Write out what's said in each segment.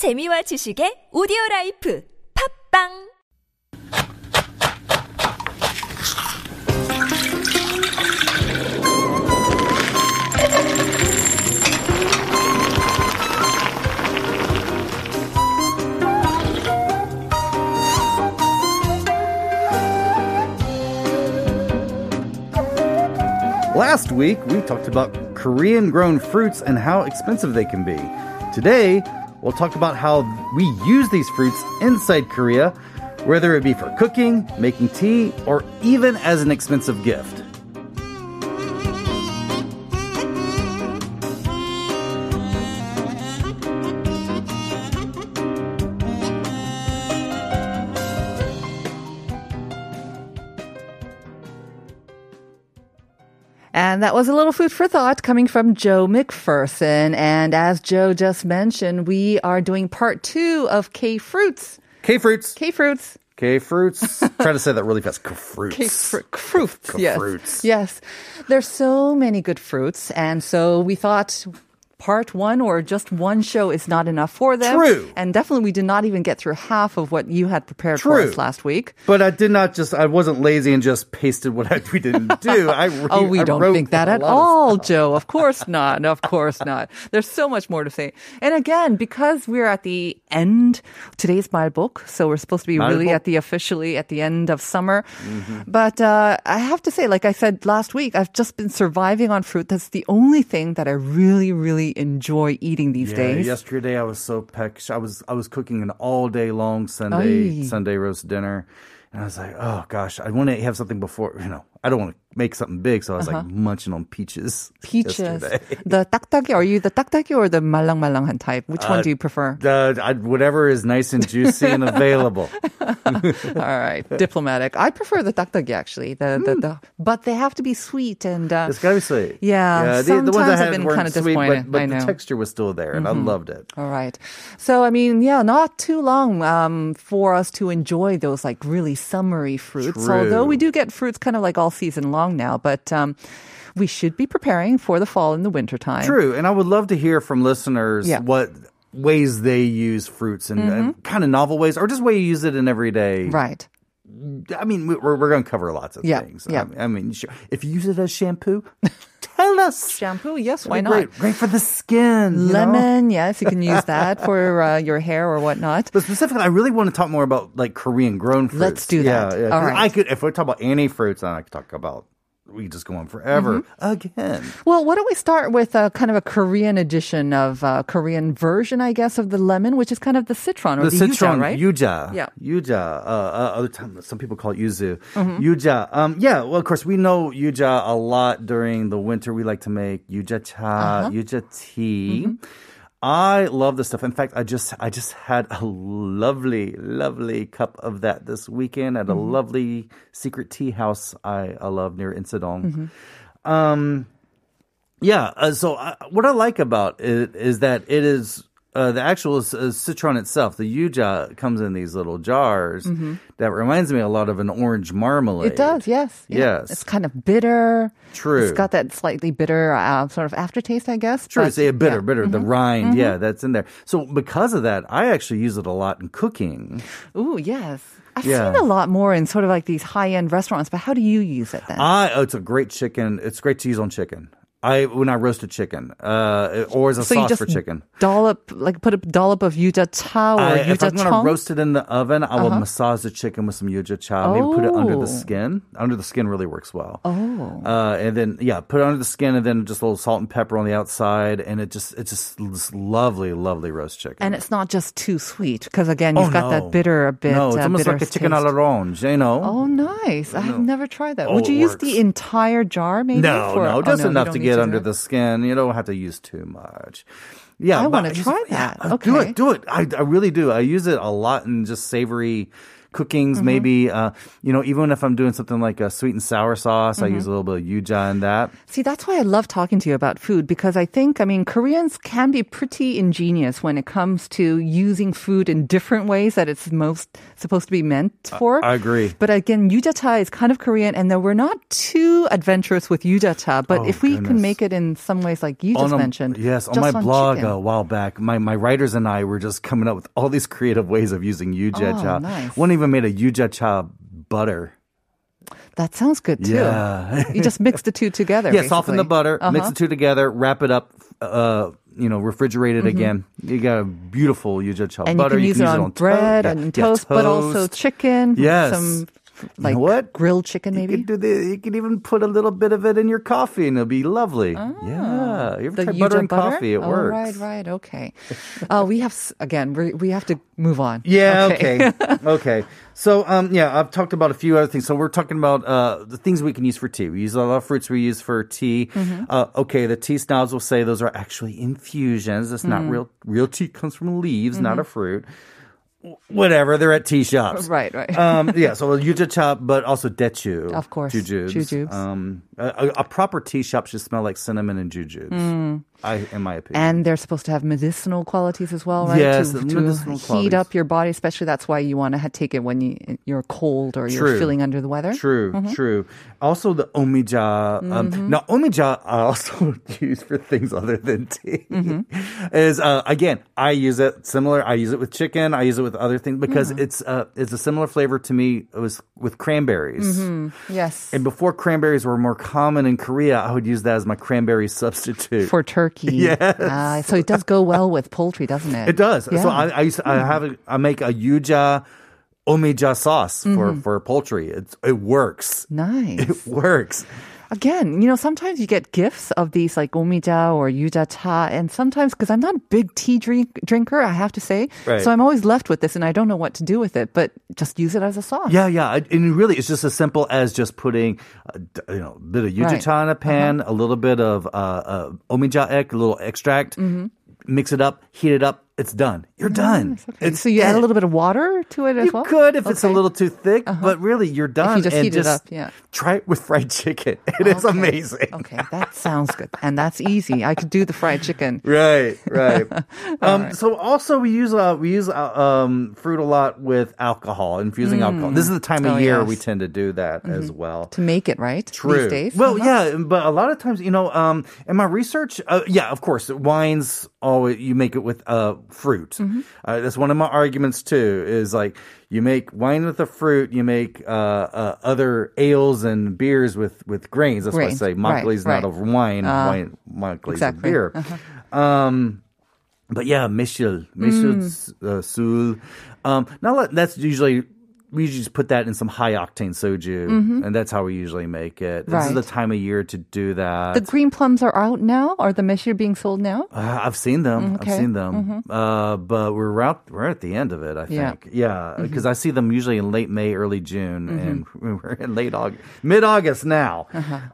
재미와 지식의 오디오 라이프 팝빵 Last week, we talked about Korean grown fruits and how expensive they can be. Today, we'll talk about how we use these fruits inside Korea, whether it be for cooking, making tea, or even as an expensive gift. And that was a little food for thought coming from Joe McPherson. And as Joe just mentioned, we are doing part two of K Fruits. K fruits. K Fruits. K fruits. Try to say that really fast. K fruits. K fr- fruits. Yes. Fruits. Yes. There's so many good fruits. And so we thought part one or just one show is not enough for them. True. And definitely we did not even get through half of what you had prepared for us last week. But I did not just, I wasn't lazy and just pasted what I, we didn't do. I re- Oh, we I don't think that at lot of all, Joe. Of course not. Of course not. There's so much more to say. And again, because we're at the end, today's Malbok, so we're supposed to be really 말복? at the officially at the end of summer. Mm-hmm. But uh, I have to say, like I said last week, I've just been surviving on fruit. That's the only thing that I really, really enjoy eating these Yeah, days. yesterday I was so pecked. I was I was cooking an all day long Sunday Ay. Sunday roast dinner, and I was like, oh gosh, I want to have something before you know. I don't want to make something big. So I was uh-huh. like munching on peaches. Peaches. Yesterday. The takdaki. Are you the takdaki or the malang malanghan type? Which uh, one do you prefer? The, I, whatever is nice and juicy and available. All right, diplomatic. I prefer the takdaki actually. The, mm. the, hmm. the, but they have to be sweet and uh, it's gotta be sweet. Yeah. yeah the, the ones I have been kind of disappointed. Sweet, but, but the texture was still there, and mm-hmm. I loved it. All right. So I mean, yeah, not too long um, for us to enjoy those like really summery fruits. True. Although we do get fruits kind of like all season long now, but um, we should be preparing for the fall and the winter time. True, and I would love to hear from listeners Yeah. Mm-hmm. what ways they use fruits and, kind of novel ways, or just way you use it in everyday Right. I mean, we- we're, we're going to cover lots of Yeah, things. yeah. I, I mean, sure. if you use it as shampoo, tell us. Shampoo, yes, why not? Great, great for the skin. you know? Lemon, yes, you can use that for uh, your hair or whatnot. But specifically, I really want to talk more about like Korean grown fruits. Let's do that. Yeah, yeah. All right. I could, if we talk about any fruits, then I could talk about. We just go on forever Mm-hmm. again. Well, why don't we start with a kind of a Korean edition of uh, Korean version, I guess, of the lemon, which is kind of the citron or The the, citron, yuja, right? yuja, Yeah. yuja. Uh, uh, other time, some people call it yuzu. Mm-hmm. Yuja. Um, yeah. Well, of course, we know yuja a lot during the winter. We like to make yuja cha, Uh-huh. yuja tea. Mm-hmm. I love this stuff. In fact, I just I just had a lovely, lovely cup of that this weekend at a Mm-hmm. lovely secret tea house I, I love near Insadong. Mm-hmm. Um, yeah. Uh, so uh, what I like about it is that it is uh, the actual uh, citron itself. The yuja comes in these little jars that reminds me a lot of an orange marmalade. Mm-hmm. It does, yes. Yeah. Yes. It's kind of bitter. True. It's got that slightly bitter uh, sort of aftertaste, I guess. True, but- it's a bitter, yeah. bitter. The rind, yeah, that's in there. So because of that, I actually use it a lot in cooking. Ooh, yes. I've Yeah. seen a lot more in sort of like these high end restaurants, but how do you use it then? I, oh, it's a great chicken. It's great to use on chicken. I when I roast a chicken, uh, or as a so sauce for chicken. dollop, like put a dollop of yuja cha or I, if I'm going to roast it in the oven, I will massage the chicken with some yuja cha. Maybe put it under Oh. the skin. Under the skin really works well. Oh. Uh, and then yeah, put it under the skin, and then just a little salt and pepper on the outside, and it just it's just this lovely, lovely roast chicken. And it's not just too sweet because again, oh, you've got no. that bitter a bit. No, it's uh, almost like a chicken taste. à l'orange. You know. Oh, nice! I've never tried that. Oh, Would you use the entire jar, maybe? No, for- no, oh, just enough to need get under that? the skin. You don't have to use too much. Yeah, I wanna just- try yeah, that. uh, Do it, do it. I, I really do. I use it a lot in just savory cookings, Mm-hmm. maybe, uh, you know, even if I'm doing something like a sweet and sour sauce, I Mm-hmm. use a little bit of yuja in that. See, that's why I love talking to you about food because I think, I mean, Koreans can be pretty ingenious when it comes to using food in different ways that it's most supposed to be meant for. I agree. But again, yujacha is kind of Korean, and we're not too adventurous with yujacha. But Oh, if we can make it in some ways like you just a- mentioned, Yes, on my blog chicken. a while back, my, my writers and I were just coming up with all these creative ways of using yuja Oh, nice. One even made a yuja cha butter. that sounds good too. Yeah. you just mix the two together. yeah, soften the butter, mix Uh-huh. the two together, wrap it up, uh, you know, refrigerate it again. You got a beautiful yuja cha Mm-hmm. and butter. you can use it on, to- bread yeah, and yeah, toast, but also chicken. Yes. Some You like know what? grilled chicken, maybe. You could do the, You could even put a little bit of it in your coffee, and it'll be lovely. yeah, you ever the tried butter and coffee? It oh, works. Right, right, okay. Uh, we have again. We we have to move on. Yeah, okay. Okay. So, um, yeah, I've talked about a few other things. So we're talking about uh, the things we can use for tea. We use a lot of fruits we use for tea. Mm-hmm. Uh, okay, the tea snobs will say those are actually infusions. It's Mm. not real. Real tea comes from leaves, not a fruit. Whatever, they're at tea shops. Right, right. um, yeah, so yuja chop, but also daechu. Of course, jujubes. jujubes. Um, a, a- proper tea shop should smell like cinnamon and jujubes. I, in my opinion. And they're supposed to have medicinal qualities as well, right? Yes, to, the to medicinal heat up your body, especially that's why you want to take it when you you're cold or you're feeling under the weather. True, Mm-hmm. true. Also, the omija. Um, now, omija I also use for things other than tea. Mm-hmm. Is uh, again, I use it similar. I use it with chicken. I use it with other things because Mm-hmm. it's uh, it's a similar flavor to me. It was with cranberries. Yes, And before cranberries were more common in Korea, I would use that as my cranberry substitute. for turkey. Yes. Ah, so it does go well with poultry, doesn't it? It does. Yeah. So I, I, used to, I have a, I make a yuja omija sauce for Mm-hmm. for poultry. It's, it works. nice. It works. Again, you know, sometimes you get gifts of these like omija or yuja cha, and sometimes because I'm not a big tea drink drinker, I have to say, Right. so I'm always left with this, and I don't know what to do with it. But just use it as a sauce. Yeah, yeah. And really, it's just as simple as just putting, uh, you know, a bit of Right. yuja in a pan, a little bit of uh, uh, omija ek, a little extract, mix it up, heat it up. It's done. You're done. Okay. so you add a little bit of water to it as You well. could if it's a Uh-huh. little too thick, but really, you're done. just and heat it up, yeah. Try it with fried chicken. It is Okay. amazing. Okay, that sounds good, and that's easy. I could do the fried chicken. Right, right. um, So also we use uh, we use uh, um, fruit a lot with alcohol, infusing alcohol. This is the time of Oh, year yes. we tend to do that as well. to make it right True. these days. Well, Uh-huh. yeah, but a lot of times, you know, um, in my research, uh, yeah, of course, wines always you make it with uh, fruit. Mm-hmm. Uh, that's one of my arguments too. Is like you make wine with the fruit, you make uh, uh, other ales and beers with with grains. That's Grains, why I say right, is right. not of wine. Uh, wine of exactly. beer. Um, but yeah, maesil, maesil uh, sul. Um, now that's usually we usually just put that in some high octane soju, and that's how we usually make it. This is the time of year to do that. the green plums are out now. Are the maesil being sold now? Uh, I've seen them. I've seen them. Uh, but we're out, we're at the end of it. I Yeah. think. Yeah, because I see them usually in late May, early June, and we're in late August, mid August now.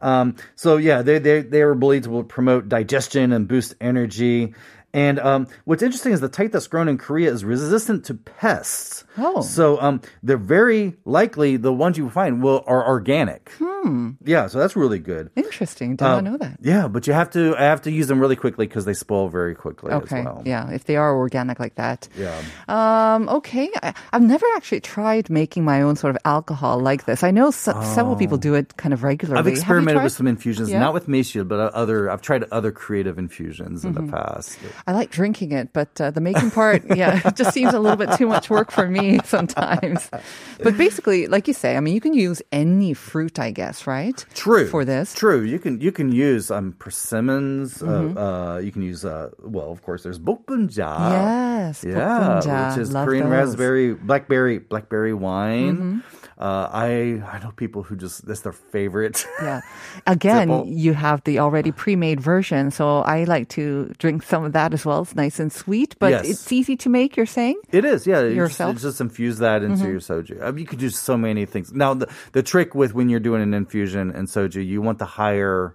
Um, so yeah, they they they were believed to promote digestion and boost energy. And um, what's interesting is the type that's grown in Korea is resistant to pests. Oh. So um, they're very likely the ones you find will are organic. Hmm. Yeah, so that's really good. Interesting. Did not know that. Yeah, but you have to I have to use them really quickly because they spoil very quickly Okay. as well. Yeah, if they are organic like that. Yeah. Um, okay. I, I've never actually tried making my own sort of alcohol like this. I know s- several people do it kind of regularly. Oh. I've experimented with some infusions, Yeah? not with maesil, but uh, other. I've tried other creative infusions in Mm-hmm. the past. I like drinking it, but uh, the making part, yeah, it just seems a little bit too much work for me sometimes. But basically, like you say, I mean, you can use any fruit, I guess, right? True. For this. True. You can you can use um persimmons. Mm-hmm. Uh, uh, you can use uh well, of course, there's bokbunja. Yes, Yeah, bokbunja. which is Love Korean those. Mm-hmm. raspberry, blackberry, blackberry wine. Uh, I I know people who just that's their favorite. Yeah. Again, Simple. you have the already pre-made version, so I like to drink some of that as well. It's nice and sweet, but Yes. it's easy to make. You're saying? It is, yeah. You just, Yourself? you just infuse that into your soju. I mean, you could do so many things. Now, the, the trick with when you're doing an infusion in soju, you want the higher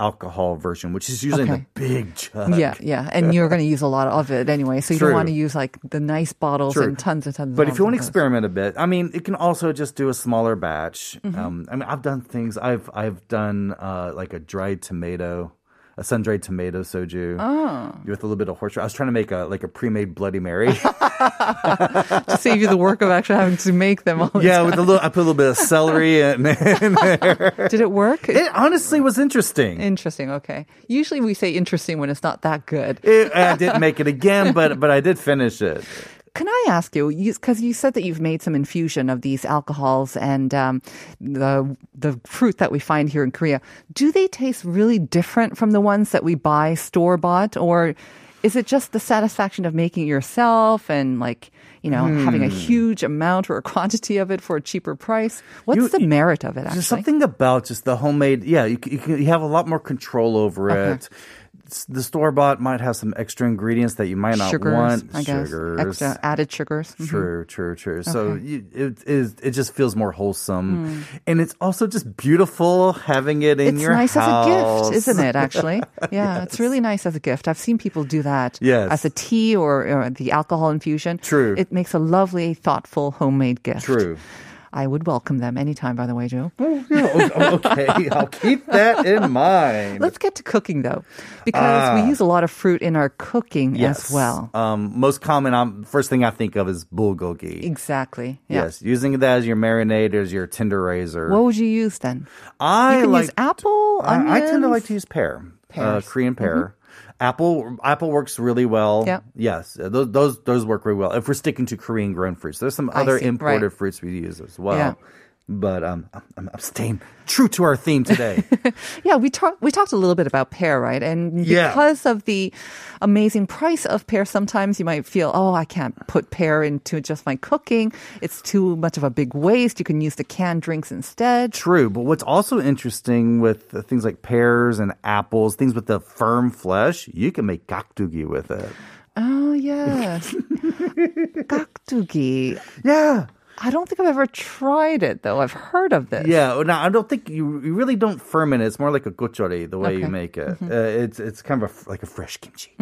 alcohol version, which is usually Okay. the big jug. Yeah, yeah. And you're going to use a lot of it anyway. So you True. don't want to use like the nice bottles True. and tons and tons of But if you want to tons of those. experiment a bit, I mean, it can also just do a smaller batch. Mm-hmm. Um, I mean, I've done things. I've I've done uh, like a dried tomato, a sun dried tomato soju Oh. with a little bit of horseradish. I was trying to make a like a pre made Bloody Mary. to save you the work of actually having to make them all. the yeah, time. with a little. I put a little bit of celery in, in there. Did it work? It honestly was interesting. Interesting. Okay. Usually we say interesting when it's not that good. It, I didn't make it again, but but I did finish it. Can I ask you, because you, said that you've made some infusion of these alcohols and um, the the fruit that we find here in Korea. Do they taste really different from the ones that we buy store bought, or is it just the satisfaction of making it yourself and like you know having a Hmm. huge amount or a quantity of it for a cheaper price? What's You- the merit of it? Actually, There's something about just the homemade. Yeah, you, you, you have a lot more control over it. The store bought might have some extra ingredients that you might not sugars, want. I guess, Sugars. extra added sugars. Mhm. True, true, true. So you, it is. It just feels more wholesome, Mm. and it's also just beautiful having it in. It's your nice house. as a gift, isn't it? Actually, yeah, it's really nice as a gift. I've seen people do that Yes. as a tea or, or the alcohol infusion. True. It makes a lovely, thoughtful homemade gift. True. I would welcome them anytime. By the way, Joe. Oh, yeah, okay, I'll keep that in mind. Let's get to cooking though, because we Ah. use a lot of fruit in our cooking yes. as well. Um, most common. Um, first thing I think of is bulgogi. Exactly. Yeah. Yes, using that as your marinade, as your tenderizer. What would you use then? I You can like. use apple, I, I tend to like to use pear, uh. Mm-hmm. Korean pear. Apple, apple works really well. Yeah. Yes, those those those work really well. If we're sticking to Korean grown fruits, there's some I other see, imported right. fruits fruits we use as well. Yeah. But um, I'm, I'm staying true to our theme today. Yeah, we talked we talked a little bit about pear, right? And Yeah. because of the amazing price of pear, sometimes you might feel, oh, I can't put pear into just my cooking. It's too much of a big waste. You can use the canned drinks instead. True, but what's also interesting with things like pears and apples, things with the firm flesh, you can make gakdugi with it. Oh yes, kakdugi. Yeah. I don't think I've ever tried it though. I've heard of this. Yeah, well, now I don't think you, you really don't ferment it. It's more like a geotjeori the way Okay. you make it. Uh, it's it's kind of a, like a fresh kimchi.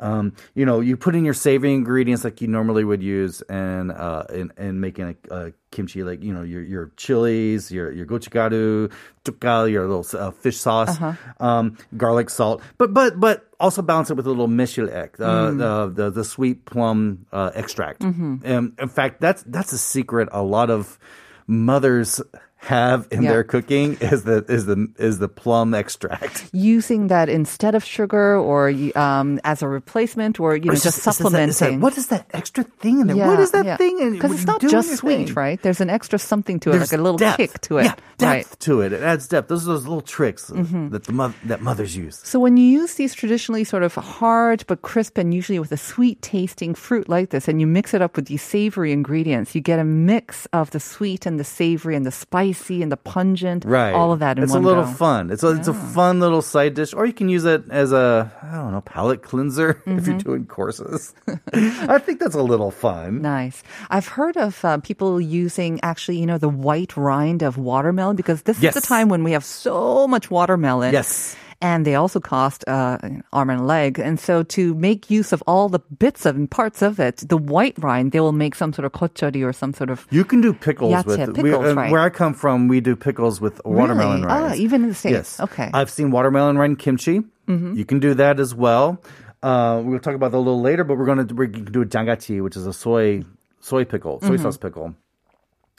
Um, you know, you put in your savory ingredients like you normally would use in uh, in, in making a, a kimchi, like you know your your chilies, your your gochugaru, tukal, your little uh, fish sauce, um, garlic salt, but but but also balance it with a little mishilek, uh, the, the the sweet plum uh, extract. Um, in fact, that's that's a secret a lot of mothers have in Yeah. their cooking is the is the is the plum extract. Using that instead of sugar or um, as a replacement or you know It's just it's that- it's that- supplementing. what is that extra thing in there? what is that thing? in- Because it's not just sweet, thing? right? There's an extra something to it, There's like a little depth. kick to it. Yeah, depth right. Mm-hmm. to it. It adds depth. Those are those little tricks that the mo- that mothers use. So when you use these traditionally sort of hard but crisp and usually with a sweet tasting fruit like this and you mix it up with these savory ingredients, you get a mix of the sweet and the savory and the spicy and the pungent, Right. all of that in it's a little go. fun. It's a, it's a fun little side dish, or you can use it as a I don't know palate cleanser if you're Mm-hmm. doing courses. I think that's a little fun. Nice. I've heard of uh, people using actually, you know, the white rind of watermelon because this Yes. is the time when we have so much watermelon. Yes. And they also cost uh, an arm and a leg. And so to make use of all the bits of and parts of it, the white rind, they will make some sort of geotjeori or some sort of You can do pickles Yache, with we- pickles, uh, right. Where I come from, we do pickles with watermelon Really? Ah, even in the States. Yes. Okay. I've seen watermelon rind kimchi. You can do that as well. Uh, we'll talk about that a little later, but we're going to do a jangachi, which is a soy soy pickle, soy sauce pickle.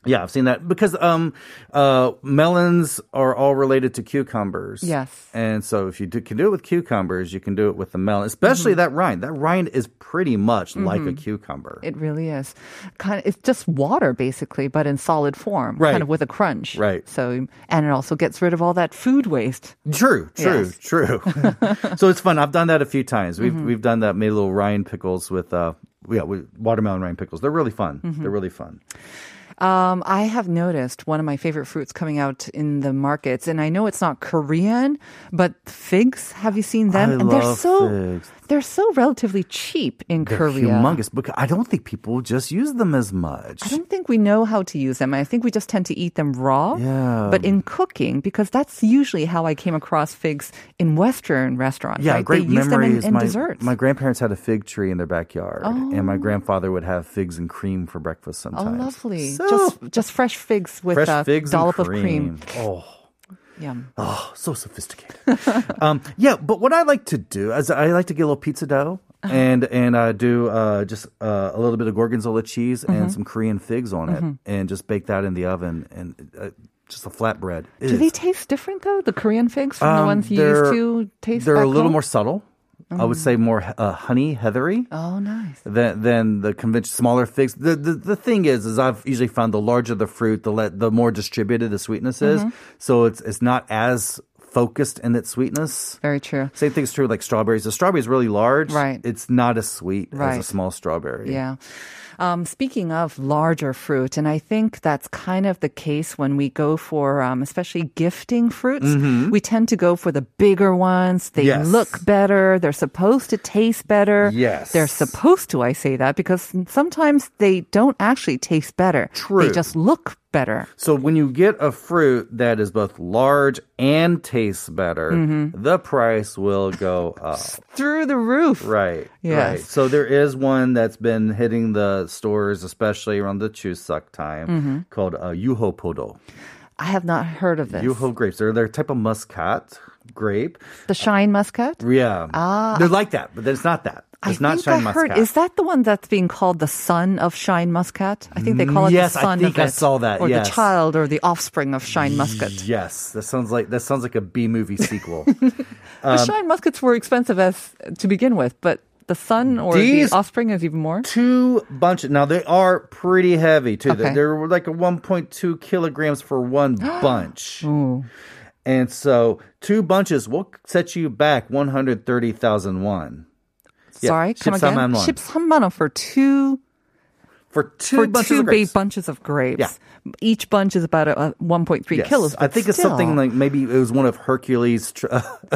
Yeah, I've seen that because um, uh, melons are all related to cucumbers. Yes. and so if you do, can do it with cucumbers, you can do it with the melon, especially Mm-hmm. that rind. That rind is pretty much like a cucumber. It really is. Kind of, it's just water basically, but in solid form, Right. kind of with a crunch. Right. So, and it also gets rid of all that food waste. True, true, Yes. true. so it's fun. I've done that a few times. We've Mm-hmm. we've done that. Made little rind pickles with uh yeah with watermelon rind pickles. They're really fun. Mm-hmm. They're really fun. Um, I have noticed one of my favorite fruits coming out in the markets, and I know it's not Korean, but figs. Have you seen them? I and they're love so figs. they're so relatively cheap in They're Korea. humongous, but I don't think people just use them as much. I don't think we know how to use them. I think we just tend to eat them raw. Yeah. But in cooking, because that's usually how I came across figs in Western restaurants. Yeah, right? great they use them in, my, desserts. Oh. my grandparents had a fig tree in their backyard, and my grandfather would have figs and cream for breakfast sometimes. oh, lovely. So- just just fresh figs with fresh a figs dollop and of cream. Oh, Yum. oh, so sophisticated. um, yeah, but what I like to do is I like to get a little pizza dough. Uh-huh. And and uh, do uh, just uh, a little bit of gorgonzola cheese Mm-hmm. and some Korean figs on it, and just bake that in the oven and uh, just a flatbread. Do they taste different though? The Korean figs from the Um, ones you used to taste. They're a little home? more subtle. I would say more uh, honey heathery. Oh, nice. than than the conventional smaller figs. The, the the thing is, is I've usually found the larger the fruit, the le- the more distributed the sweetness is. Mm-hmm. So it's it's not as focused in its sweetness. Very true. Same thing's true like strawberries. The strawberry is really large. Right. It's not as sweet as a small strawberry. Yeah. Um, speaking of larger fruit, and I think that's kind of the case when we go for, um, especially gifting fruits. We tend to go for the bigger ones. They Mm-hmm. Yes. look better. They're supposed to taste better. Yes. They're supposed to, I say that, because sometimes they don't actually taste better. True. They just look better. So when you get a fruit that is both large and tastes better, Mm-hmm. the price will go up. Through the roof. Right. Yes. Right. So there is one that's been hitting the stores, especially around the Chuseok time, Mm-hmm. called uh, Yuho Podo. I have not heard of this. Yuho grapes. They're they're a type of muscat grape. The shine muscat? Yeah. Ah. They're like that, but it's not that. It's I not shine I heard. muscat. Is that the one that's being called the son of shine muscat? I think they call it Yes, the I son think of I it, saw that, or yes. the child, or the offspring of shine muscat. Yes, that sounds like that sounds like a B movie sequel. the um, shine muscats were expensive as to begin with, but the son or These- the offspring is even more. two bunches. Now they are pretty heavy too. Okay. They're, like a 1.2 kilograms for one bunch. And so two bunches will set you back 130,000 won. Yeah, Sorry, come 13만 again. 원. 13만 원 for two For two for bunches two of grapes. big bunches of grapes. Yeah. Each bunch is about a, a 1.3 Yes. kilos. I but think it's still. something like maybe it was one of Hercules' tr-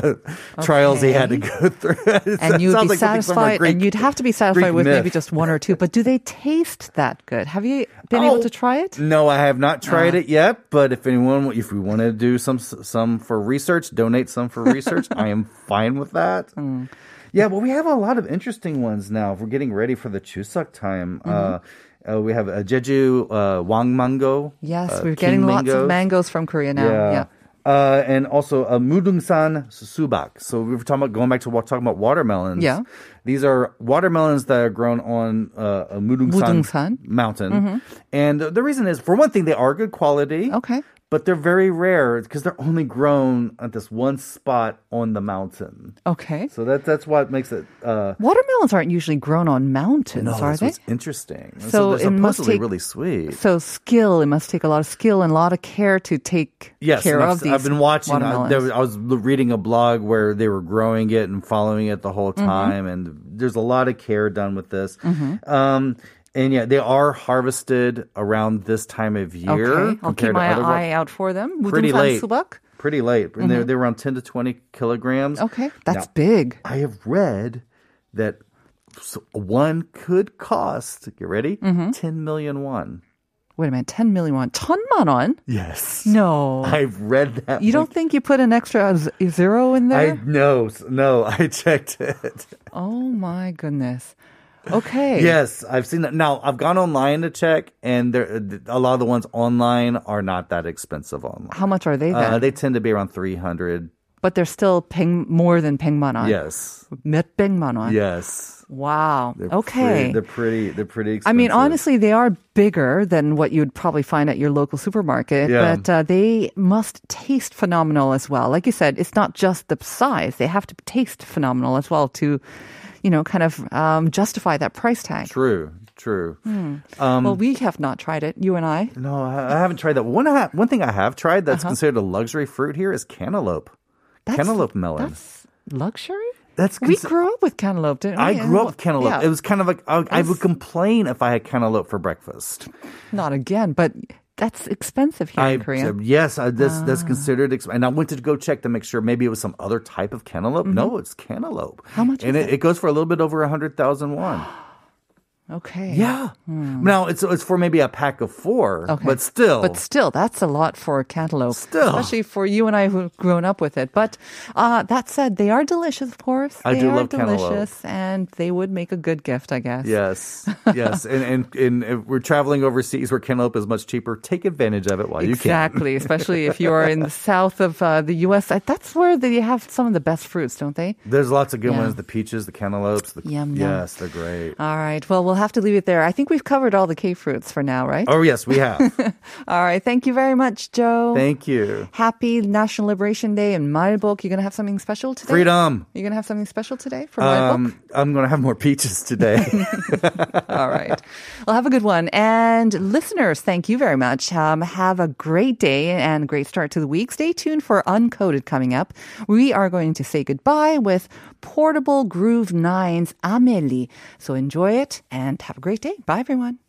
trials he had to go through. It and you'd sounds be like something from a satisfied, Greek- and you'd have to be satisfied Greek with maybe myth. just one or two. But do they taste that good? Have you been Oh, able to try it? No, I have not tried Uh. it yet. But if anyone, if we want to do some some for research, donate some for research, I am fine with that. Hmm. Yeah, but we have a lot of interesting ones now. We're getting ready for the Chuseok time. Uh, Mm-hmm. uh, we have a Jeju uh, Wang mango. Yes, uh, we're getting lots of mangoes. mangoes from Korea now. Yeah. Yeah. Uh, and also a Mudungsan subak. So we were talking about going back to talking about watermelons. Yeah. These are watermelons that are grown on uh, a Mudungsan, Mudungsan. mountain. And the reason is, for one thing, they are good quality. Okay. But they're very rare because they're only grown at this one spot on the mountain. Okay. So that that's what makes it. Uh, Watermelons aren't usually grown on mountains, no, are that's they? interesting. So they're it must take- really sweet. So skill, it must take a lot of skill and a lot of care to take Yes, care of I've, these I've been watching. I, there was, I was reading a blog where they were growing it and following it the whole Mm-hmm. time, and there's a lot of care done with this. Um, and yeah, they are harvested around this time of year. okay, I'll keep compared to my other wa- eye out for them. Pretty 무등산 late. 수박? Pretty late, and they're, they're around 10 to 20 kilograms. Okay, that's Now, big. I have read that s- one could cost. Get ready, Mm-hmm. 10 million won. Wait a minute, 10 million won. 천만 원? Yes, No. I've read that. you don't think you put an extra z- zero in I there? no no. I checked it. oh my goodness. Okay. Yes, I've seen that. Now I've gone online to check, and there a lot of the ones online are not that expensive online. How much are they then? Uh, they tend to be around three hundred. but they're still paying more than 100만 원. Yes, 몇백만 원. yes. Wow. They're okay. pretty, they're pretty. They're pretty. I Expensive. mean, honestly, they are bigger than what you'd probably find at your local supermarket, Yeah. but uh, they must taste phenomenal as well. Like you said, it's not just the size; they have to taste phenomenal as well to, you know, kind of um, justify that price tag. true, true. Um, well, we have not tried it, you and I. No, I, I haven't tried that. One, I ha- one thing I have tried that's Uh-huh. considered a luxury fruit here is cantaloupe. That's- cantaloupe melon. That's luxury. That's We grew up with cantaloupe, didn't we? I grew up with cantaloupe. yeah. It was kind of like I, I would complain if I had cantaloupe for breakfast. not again, but that's expensive here I, in Korea. yes, I, that's Ah. that's considered. expensive. and I went to go check to make sure maybe it was some other type of cantaloupe. No, it's cantaloupe. Mm-hmm. How much And is it, it goes for a little bit over a hundred thousand won. okay. Yeah. Now it's it's for maybe a pack of four, Okay. but still, But still, that's a lot for a cantaloupe. Still. Especially for you and I who've grown up with it. But uh, that said, they are delicious, of course. I they do are love cantaloupe. delicious, and they would make a good gift, I guess. Yes, yes, and, and and if we're traveling overseas where cantaloupe is much cheaper. Take advantage of it while you can. Exactly, especially if you are in the south of uh, the U.S. That's where they have some of the best fruits, don't they? There's lots of good Yeah. ones: the peaches, the cantaloupes. The, Yum, yum. yes, they're great. All right. Well, we'll have to leave it there. I think we've covered all the K fruits for now, right? Oh yes, we have. All right. Thank you very much, Joe. Thank you. Happy National Liberation Day in Malbok. You're going to have something special today? Freedom. You're going to have something special today for Malbok? Um, I'm going to have more peaches today. All right. Well, have a good one. And listeners, thank you very much. Um, have a great day and a great start to the week. Stay tuned for Uncoded coming up. We are going to say goodbye with Portable Groove 9's Amelie. So enjoy it and have a great day. Bye, everyone.